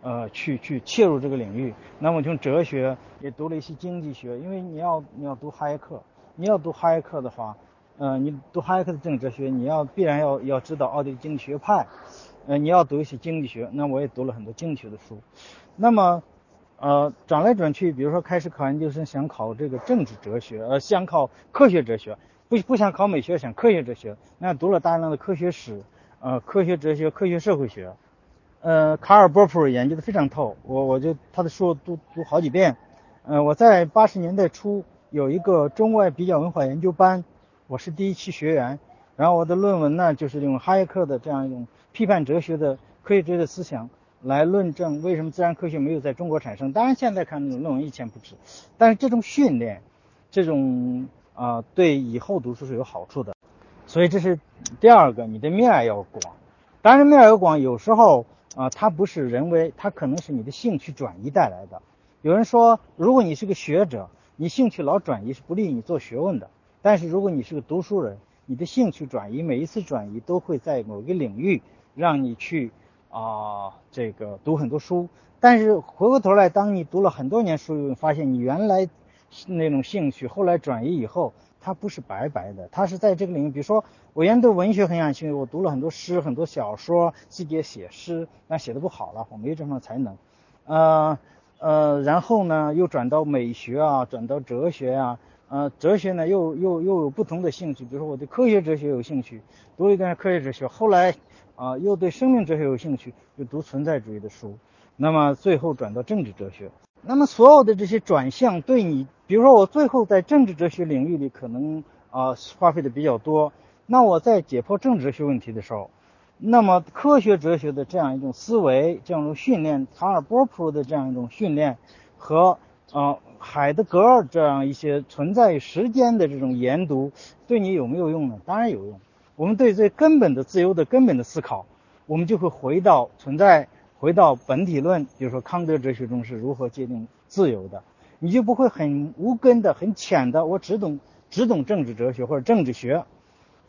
呃，去去切入这个领域。那么从哲学也读了一些经济学，因为你要你要读哈耶克，你要读哈耶克的话，呃，你读哈耶克的政治哲学，你要必然要要知道奥地利经济学派，呃，你要读一些经济学，那我也读了很多经济学的书，那么。呃，转来转去，比如说开始考研究生，想考这个政治哲学，呃，想考科学哲学，不不想考美学，想科学哲学，那读了大量的科学史，呃，科学哲学、科学社会学，呃，卡尔波普研究的非常透，我我就他的书读读好几遍，呃，我在八十年代初有一个中外比较文化研究班，我是第一期学员，然后我的论文呢就是用哈耶克的这样一种批判哲学的科学哲学的思想。来论证为什么自然科学没有在中国产生？当然，现在看那种论文一钱不值，但是这种训练，这种啊，对以后读书是有好处的。所以这是第二个，你的面要广。当然，面要广，有时候啊，它不是人为，它可能是你的兴趣转移带来的。有人说，如果你是个学者，你兴趣老转移是不利于你做学问的。但是如果你是个读书人，你的兴趣转移，每一次转移都会在某个领域让你去。啊，这个读很多书，但是回过头来，当你读了很多年书，发现你原来那种兴趣后来转移以后，它不是白白的，它是在这个领域。比如说，我原对文学很感兴趣，我读了很多诗、很多小说，自己也写诗，但写的不好了，我没有这方面才能。呃呃，然后呢，又转到美学啊，转到哲学啊，呃，哲学呢又又又有不同的兴趣，比如说我对科学哲学有兴趣，读一段科学哲学，后来。啊，又对生命哲学有兴趣，就读存在主义的书，那么最后转到政治哲学。那么所有的这些转向，对你，比如说我最后在政治哲学领域里可能啊花费的比较多，那我在解剖政治哲学问题的时候，那么科学哲学的这样一种思维，这样一种训练，卡尔波普的这样一种训练，和啊海德格尔这样一些存在时间的这种研读，对你有没有用呢？当然有用。我们对最根本的自由的根本的思考，我们就会回到存在，回到本体论，比如说康德哲学中是如何界定自由的，你就不会很无根的、很浅的，我只懂只懂政治哲学或者政治学，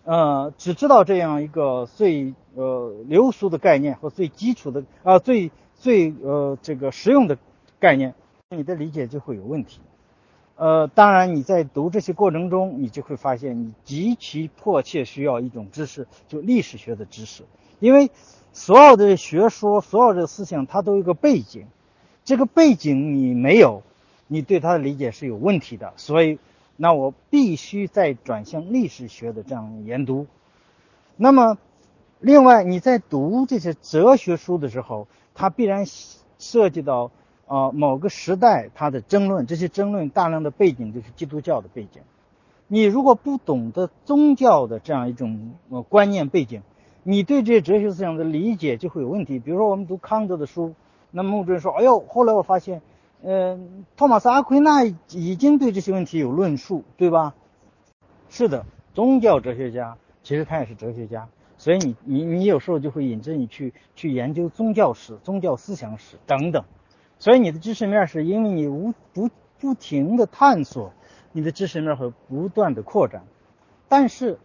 呃，只知道这样一个最呃流俗的概念和最基础的啊最最呃这个实用的概念，你的理解就会有问题。呃，当然，你在读这些过程中，你就会发现，你极其迫切需要一种知识，就历史学的知识，因为所有的学说、所有的思想，它都有一个背景，这个背景你没有，你对它的理解是有问题的。所以，那我必须再转向历史学的这样研读。那么，另外，你在读这些哲学书的时候，它必然涉及到。啊，某个时代它的争论，这些争论大量的背景就是基督教的背景。你如果不懂得宗教的这样一种呃观念背景，你对这些哲学思想的理解就会有问题。比如说我们读康德的书，那么主任说：“哎呦，后来我发现，嗯，托马斯阿奎那已经对这些问题有论述，对吧？”是的，宗教哲学家其实他也是哲学家，所以你你你有时候就会引着你去去研究宗教史、宗教思想史等等。所以你的知识面是因为你无不不停的探索，你的知识面会不断的扩展。但是，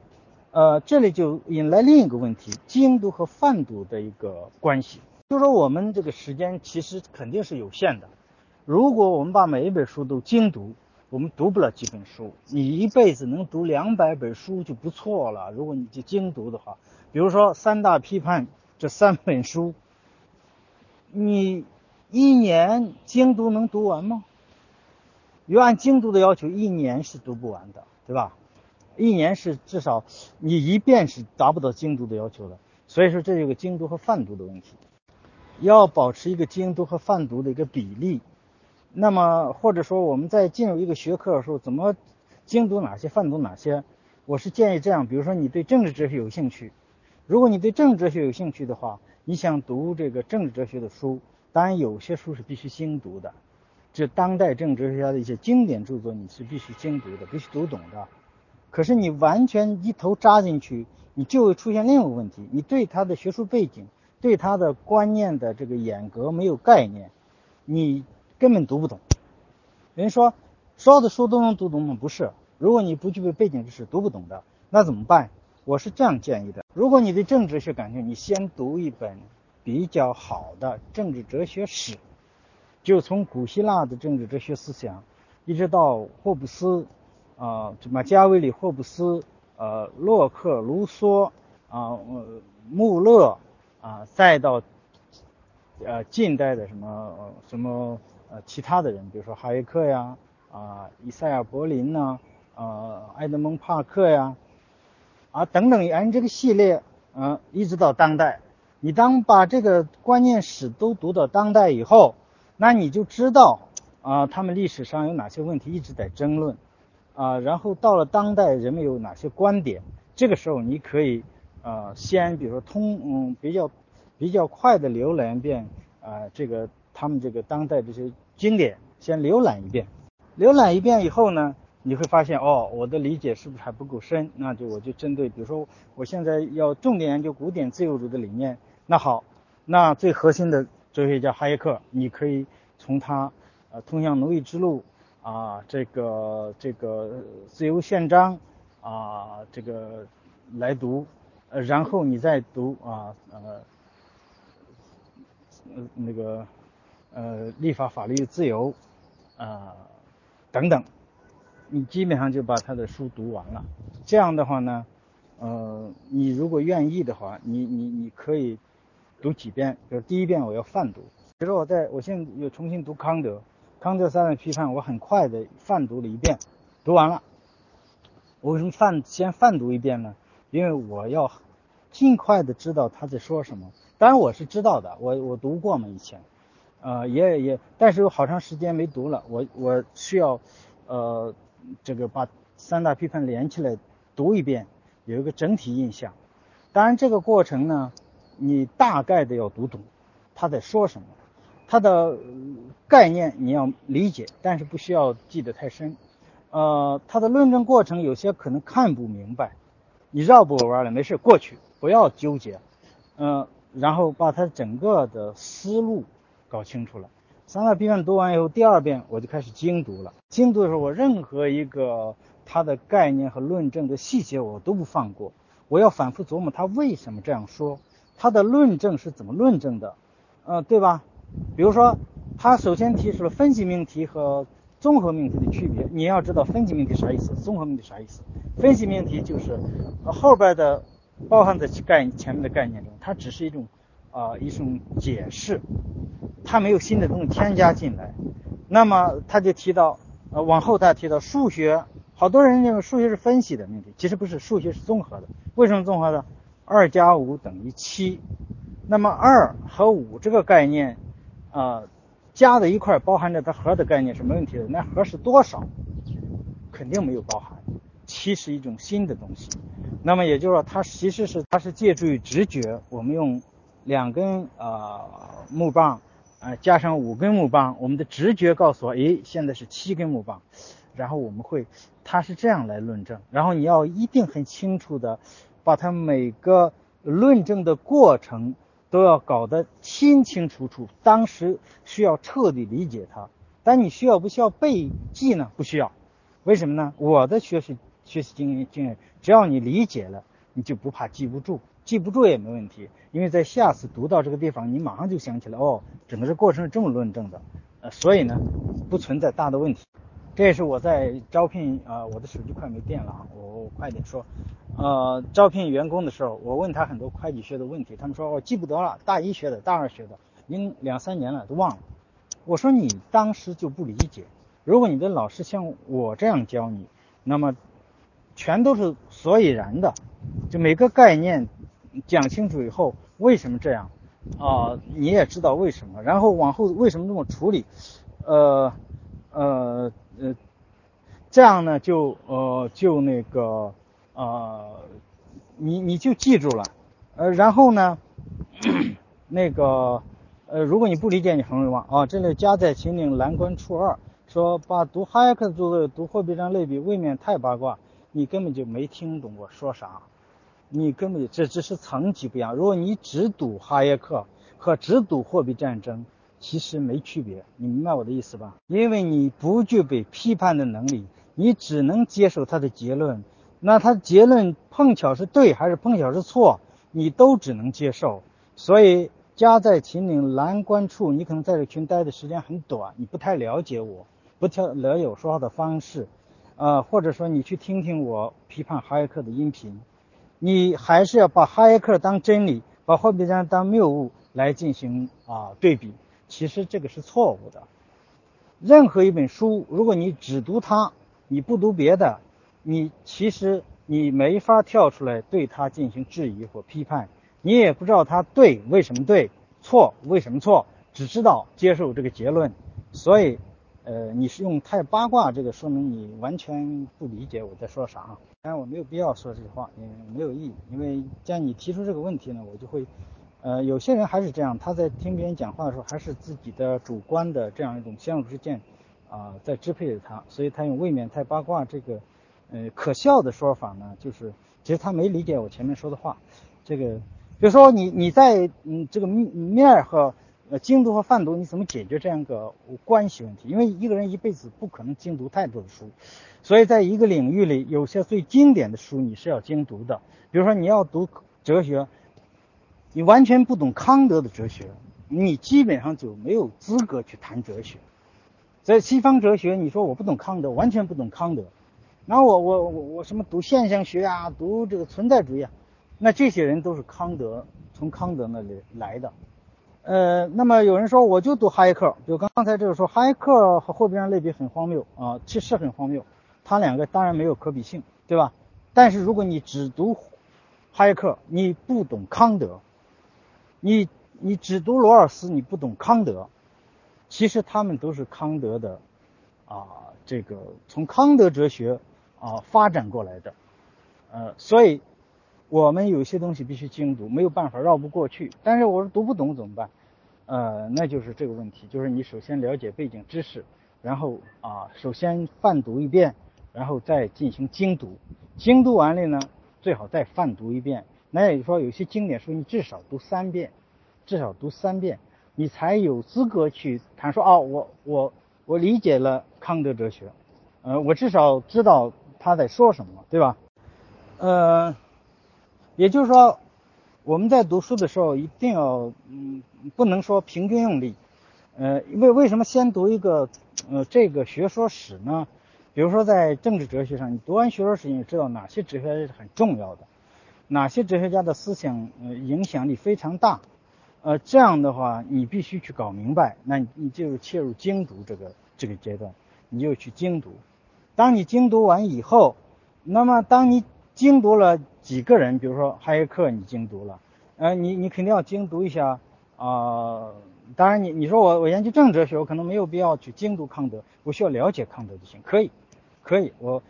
呃，这里就引来另一个问题：精读和泛读的一个关系。就说我们这个时间其实肯定是有限的。如果我们把每一本书都精读，我们读不了几本书。你一辈子能读两百本书就不错了。如果你去精读的话，比如说三大批判这三本书，你一年精读能读完吗？要按精读的要求，一年是读不完的，对吧？一年是至少你一遍是达不到精读的要求的。所以说，这有个精读和泛读的问题，要保持一个精读和泛读的一个比例。那么，或者说我们在进入一个学科的时候，怎么精读哪些，泛读哪些？我是建议这样：比如说你对政治哲学有兴趣，如果你对政治哲学有兴趣的话，你想读这个政治哲学的书，当然有些书是必须精读的，这当代政治哲学家的一些经典著作你是必须精读的，必须读懂的。可是你完全一头扎进去，你就会出现另一个问题：你对他的学术背景、对他的观念的这个严格没有概念，你。根本读不懂。人说所有的书都能读懂吗？不是。如果你不具备背景知识，读不懂的，那怎么办？我是这样建议的：如果你对政治学感兴趣，你先读一本比较好的政治哲学史，就从古希腊的政治哲学思想，一直到霍布斯，啊，什么加维里、霍布斯，呃，洛克、卢梭，啊，穆勒，啊，再到呃近代的什么什么。呃，其他的人，比如说哈耶克呀，啊，伊塞尔柏林呐，啊，埃德蒙帕克呀，啊，等等，按这个系列，嗯，一直到当代，你当把这个观念史都读到当代以后，那你就知道，啊，他们历史上有哪些问题一直在争论，啊，然后到了当代，人们有哪些观点，这个时候你可以，呃，先比如说通，嗯，比较比较快的浏览一遍，啊，这个他们这个当代这些。经典先浏览一遍，浏览一遍以后呢，你会发现哦，我的理解是不是还不够深？那就我就针对，比如说我现在要重点研究古典自由主义的理念，那好，那最核心的哲学家哈耶克，你可以从他呃通向奴役之路啊，这个这个自由宪章啊，这个来读，呃，然后你再读啊呃那个。呃，立法、法律自由，啊，等等，你基本上就把他的书读完了。这样的话呢，呃，你如果愿意的话，你你你可以读几遍。就是第一遍我要泛读，比如说我在我现在又重新读康德，康德三大批判，我很快的泛读了一遍，读完了。我为什么泛先泛读一遍呢？因为我要尽快的知道他在说什么。当然我是知道的，我我读过嘛以前。呃，也也，但是有好长时间没读了，我我需要，呃，这个把三大批判连起来读一遍，有一个整体印象。当然，这个过程呢，你大概的要读懂他在说什么，他的概念你要理解，但是不需要记得太深。呃，他的论证过程有些可能看不明白，你绕不过弯了，没事过去，不要纠结。嗯，然后把他整个的思路。搞清楚了，三大批判读完以后，第二遍我就开始精读了。精读的时候，我任何一个他的概念和论证的细节我都不放过，我要反复琢磨他为什么这样说，他的论证是怎么论证的，呃，对吧？比如说，他首先提出了分析命题和综合命题的区别，你要知道分析命题啥意思，综合命题啥意思。分析命题就是后边的包含在概前面的概念中，它只是一种啊一种解释。它没有新的东西添加进来，那么他就提到，呃，往后他提到数学，好多人认为数学是分析的命题，其实不是，数学是综合的。为什么综合的？二加五等于七，那么二和五这个概念，啊，加在一块包含着它和的概念是没问题的。那和是多少？肯定没有包含。七是一种新的东西，那么也就是说，它其实是它是借助于直觉，我们用两根啊木棒。啊，加上五根木棒，我们的直觉告诉我，诶，现在是七根木棒，然后我们会，他是这样来论证，然后你要一定很清楚的，把它每个论证的过程都要搞得清清楚楚，当时需要彻底理解它，但你需要不需要背记呢？不需要。为什么呢？我的学习学习经验经验，只要你理解了，你就不怕记不住，记不住也没问题，因为在下次读到这个地方，你马上就想起来，哦，整个这过程是这么论证的，呃，所以呢，不存在大的问题。这也是我在招聘啊，我的手机快没电了啊，我我快点说，呃，招聘员工的时候，我问他很多会计学的问题，他们说我记不得了，大一学的，大二学的，已经两三年了都忘了。我说你当时就不理解。如果你的老师像我这样教你，那么全都是所以然的，就每个概念讲清楚以后，为什么这样啊？你也知道为什么，然后往后为什么这么处理？呃呃呃，这样呢就呃就那个呃你你就记住了，呃然后呢 那个呃如果你不理解，你很容易忘啊。这里加在秦岭蓝关处二。说把读哈耶克做的读货币战类比，未免太八卦，你根本就没听懂我说啥，你根本这只是层级不一样。如果你只读哈耶克和只读货币战争，其实没区别，你明白我的意思吧？因为你不具备批判的能力，你只能接受他的结论，那他结论碰巧是对还是碰巧是错，你都只能接受，所以。家在秦岭蓝关处，你可能在这群待的时间很短，你不太了解我，不太了解我说话的方式，呃，或者说你去听听我批判哈耶克的音频，你还是要把哈耶克当真理，把货币战当谬误来进行啊对比，其实这个是错误的。任何一本书，如果你只读它，你不读别的，你其实你没法跳出来对他进行质疑或批判。你也不知道他对为什么对，错为什么错，只知道接受这个结论。所以，呃，你是用太八卦，这个说明你完全不理解我在说啥。当然，我没有必要说这些话，也没有意义。因为既然你提出这个问题呢，我就会，呃，有些人还是这样，他在听别人讲话的时候，还是自己的主观的这样一种相入之见啊，在支配着他。所以他用未免太八卦这个，呃，可笑的说法呢，就是其实他没理解我前面说的话，这个。比如说你你在嗯这个面和呃精读和泛读，你怎么解决这样一个关系问题？因为一个人一辈子不可能精读太多的书，所以在一个领域里，有些最经典的书你是要精读的。比如说你要读哲学，你完全不懂康德的哲学，你基本上就没有资格去谈哲学。在西方哲学，你说我不懂康德，完全不懂康德，然后我我我我什么读现象学啊，读这个存在主义啊。那这些人都是康德从康德那里来的，呃，那么有人说我就读哈耶克，就刚才这个说哈耶克和货币战类比很荒谬啊，其实很荒谬，他两个当然没有可比性，对吧？但是如果你只读哈耶克，你不懂康德，你你只读罗尔斯，你不懂康德，其实他们都是康德的啊，这个从康德哲学啊发展过来的，呃，所以。我们有些东西必须精读，没有办法绕不过去。但是我说读不懂怎么办？呃，那就是这个问题，就是你首先了解背景知识，然后啊，首先泛读一遍，然后再进行精读。精读完了呢，最好再泛读一遍。那也就是说，有些经典书你至少读三遍，至少读三遍，你才有资格去谈说哦，我我我理解了康德哲学，呃，我至少知道他在说什么，对吧？呃。也就是说，我们在读书的时候一定要，嗯，不能说平均用力，呃，为为什么先读一个，呃，这个学说史呢？比如说在政治哲学上，你读完学说史，你知道哪些哲学是很重要的，哪些哲学家的思想呃影响力非常大，呃，这样的话你必须去搞明白，那你你就切入精读这个这个阶段，你就去精读。当你精读完以后，那么当你精读了。几个人，比如说哈耶克，你精读了，呃，你你肯定要精读一下啊。当然，你你说我我研究政治哲学，我可能没有必要去精读康德，我需要了解康德就行，可以，可以。我，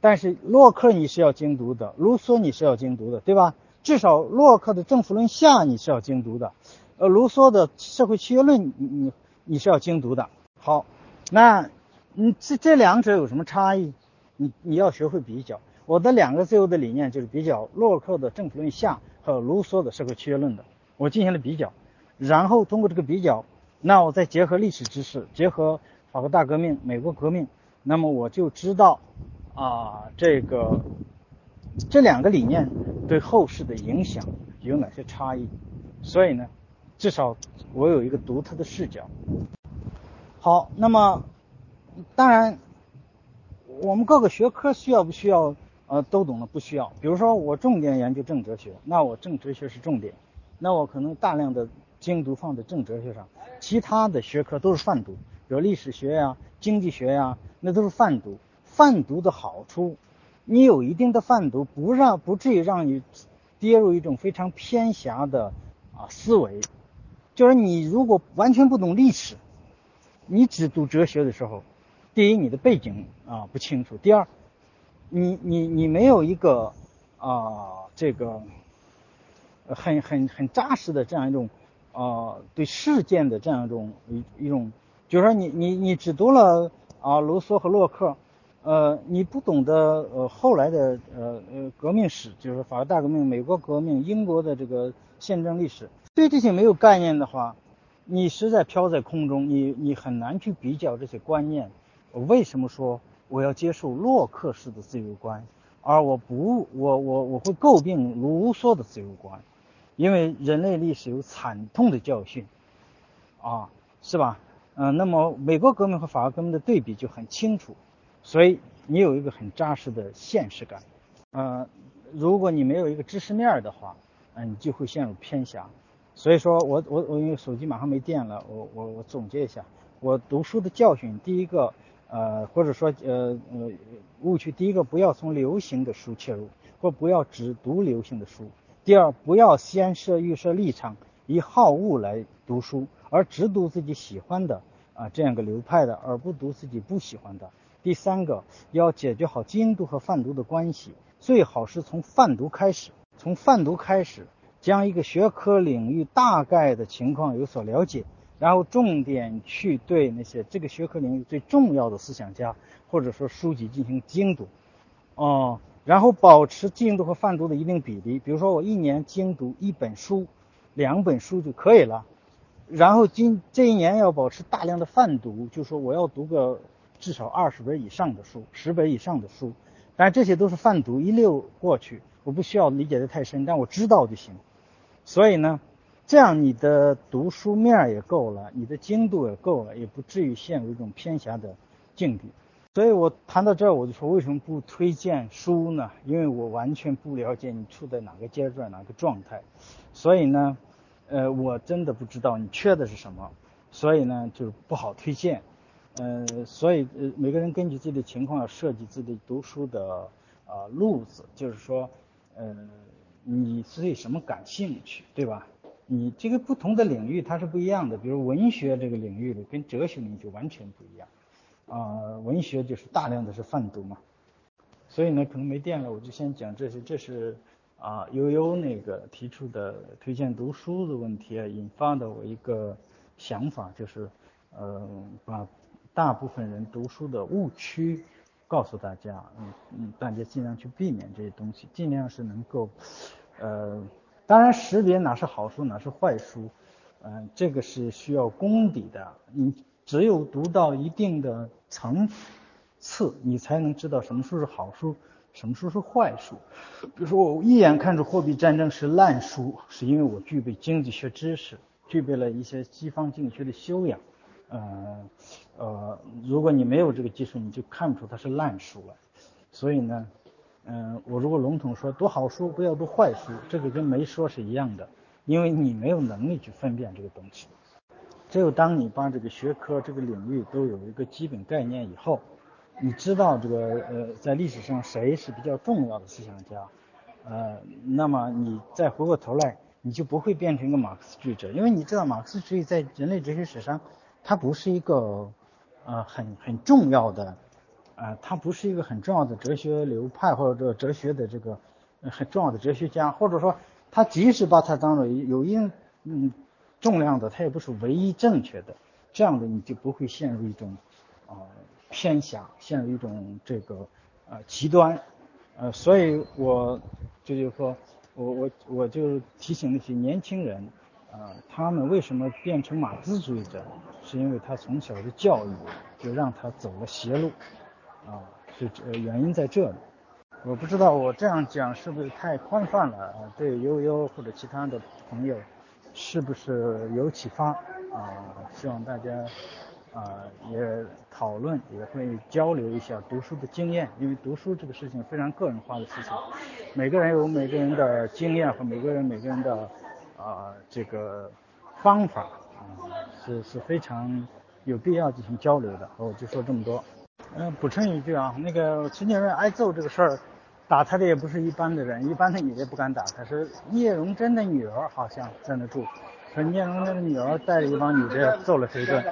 但是洛克你是要精读的，卢梭你是要精读的，对吧？至少洛克的《政府论下》你是要精读的，呃，卢梭的《社会契约论》你你你是要精读的。好，那你这这两者有什么差异？你你要学会比较。我的两个自由的理念就是比较洛克的《政府论下》和卢梭的《社会契约论》的，我进行了比较，然后通过这个比较，那我再结合历史知识，结合法国大革命、美国革命，那么我就知道啊，这个这两个理念对后世的影响有哪些差异。所以呢，至少我有一个独特的视角。好，那么当然，我们各个学科需要不需要呃都懂的不需要。比如说我重点研究政哲学，那我政哲学是重点，那我可能大量的精读放在政哲学上，其他的学科都是泛读，比如历史学呀、经济学呀，那都是泛读。泛读的好处，你有一定的泛读，不让不至于让你跌入一种非常偏狭的啊思维。就是你如果完全不懂历史。你只读哲学的时候，第一，你的背景啊不清楚；第二，你你你没有一个啊这个很很很扎实的这样一种啊对事件的这样一种一一种，就是说你你你只读了啊卢梭和洛克，呃你不懂得呃后来的呃呃革命史，就是法国大革命、美国革命、英国的这个宪政历史，对这些没有概念的话。你实在飘在空中，你你很难去比较这些观念。我为什么说我要接受洛克式的自由观，而我不我我我会诟病卢梭的自由观？因为人类历史有惨痛的教训，啊，是吧？嗯，那么美国革命和法国革命的对比就很清楚，所以你有一个很扎实的现实感。呃，如果你没有一个知识面的话，嗯，你就会陷入偏狭。所以说我我我因为手机马上没电了，我我我总结一下，我读书的教训，第一个，呃或者说呃呃误区，第一个不要从流行的书切入，或不要只读流行的书；第二，不要先设预设立场，以好恶来读书，而只读自己喜欢的啊这样个流派的，而不读自己不喜欢的；第三个，要解决好精读和泛读的关系，最好是从泛读开始，从泛读开始。将一个学科领域大概的情况有所了解，然后重点去对那些这个学科领域最重要的思想家或者说书籍进行精读，哦，然后保持精读和泛读的一定比例。比如说我一年精读一本书、两本书就可以了，然后今这一年要保持大量的泛读，就说我要读个至少二十本以上的书、十本以上的书，但这些都是泛读一溜过去，我不需要理解的太深，但我知道就行。所以呢，这样你的读书面也够了，你的精度也够了，也不至于陷入一种偏狭的境地。所以我谈到这儿，我就说为什么不推荐书呢？因为我完全不了解你处在哪个阶段、哪个状态，所以呢，呃，我真的不知道你缺的是什么，所以呢，就是不好推荐。呃，所以呃，每个人根据自己的情况设计自己读书的啊路子，就是说，呃。你对什么感兴趣，对吧？你这个不同的领域它是不一样的，比如文学这个领域里跟哲学领域就完全不一样。啊，文学就是大量的是泛读嘛。所以呢，可能没电了，我就先讲这些。这是啊悠悠那个提出的推荐读书的问题啊，引发的我一个想法，就是呃把大部分人读书的误区。告诉大家，嗯嗯，大家尽量去避免这些东西，尽量是能够，呃，当然识别哪是好书，哪是坏书，嗯，这个是需要功底的。你只有读到一定的层次，你才能知道什么书是好书，什么书是坏书。比如说，我一眼看出货币战争是烂书，是因为我具备经济学知识，具备了一些西方经济学的修养。呃呃，如果你没有这个技术，你就看不出它是烂书了。所以呢，嗯，我如果笼统说读好书不要读坏书，这个跟没说是一样的，因为你没有能力去分辨这个东西。只有当你把这个学科、这个领域都有一个基本概念以后，你知道这个呃，在历史上谁是比较重要的思想家，呃，那么你再回过头来，你就不会变成一个马克思主义者，因为你知道马克思主义在人类哲学史上。它不是一个呃很很重要的，呃，他不是一个很重要的哲学流派或者哲学的这个很重要的哲学家，或者说他即使把它当做有一定嗯重量的，它也不是唯一正确的。这样的你就不会陷入一种啊偏狭，陷入一种这个呃极端，呃，所以我就是说我我我就提醒那些年轻人。啊，他们为什么变成马克思主义者？是因为他从小的教育就让他走了邪路，啊，是呃原因在这里。我不知道我这样讲是不是太宽泛了啊？对悠悠或者其他的朋友，是不是有启发啊？希望大家啊也讨论，也会交流一下读书的经验，因为读书这个事情非常个人化的事情，每个人有每个人的经验和每个人每个人的啊这个方法啊是是非常有必要进行交流的。我就说这么多。嗯，补充一句啊，那个陈景润挨揍这个事儿，打他的也不是一般的人，一般的女的不敢打他，是聂荣臻的女儿好像在那住，说聂荣臻的女儿带着一帮女的揍了他一顿。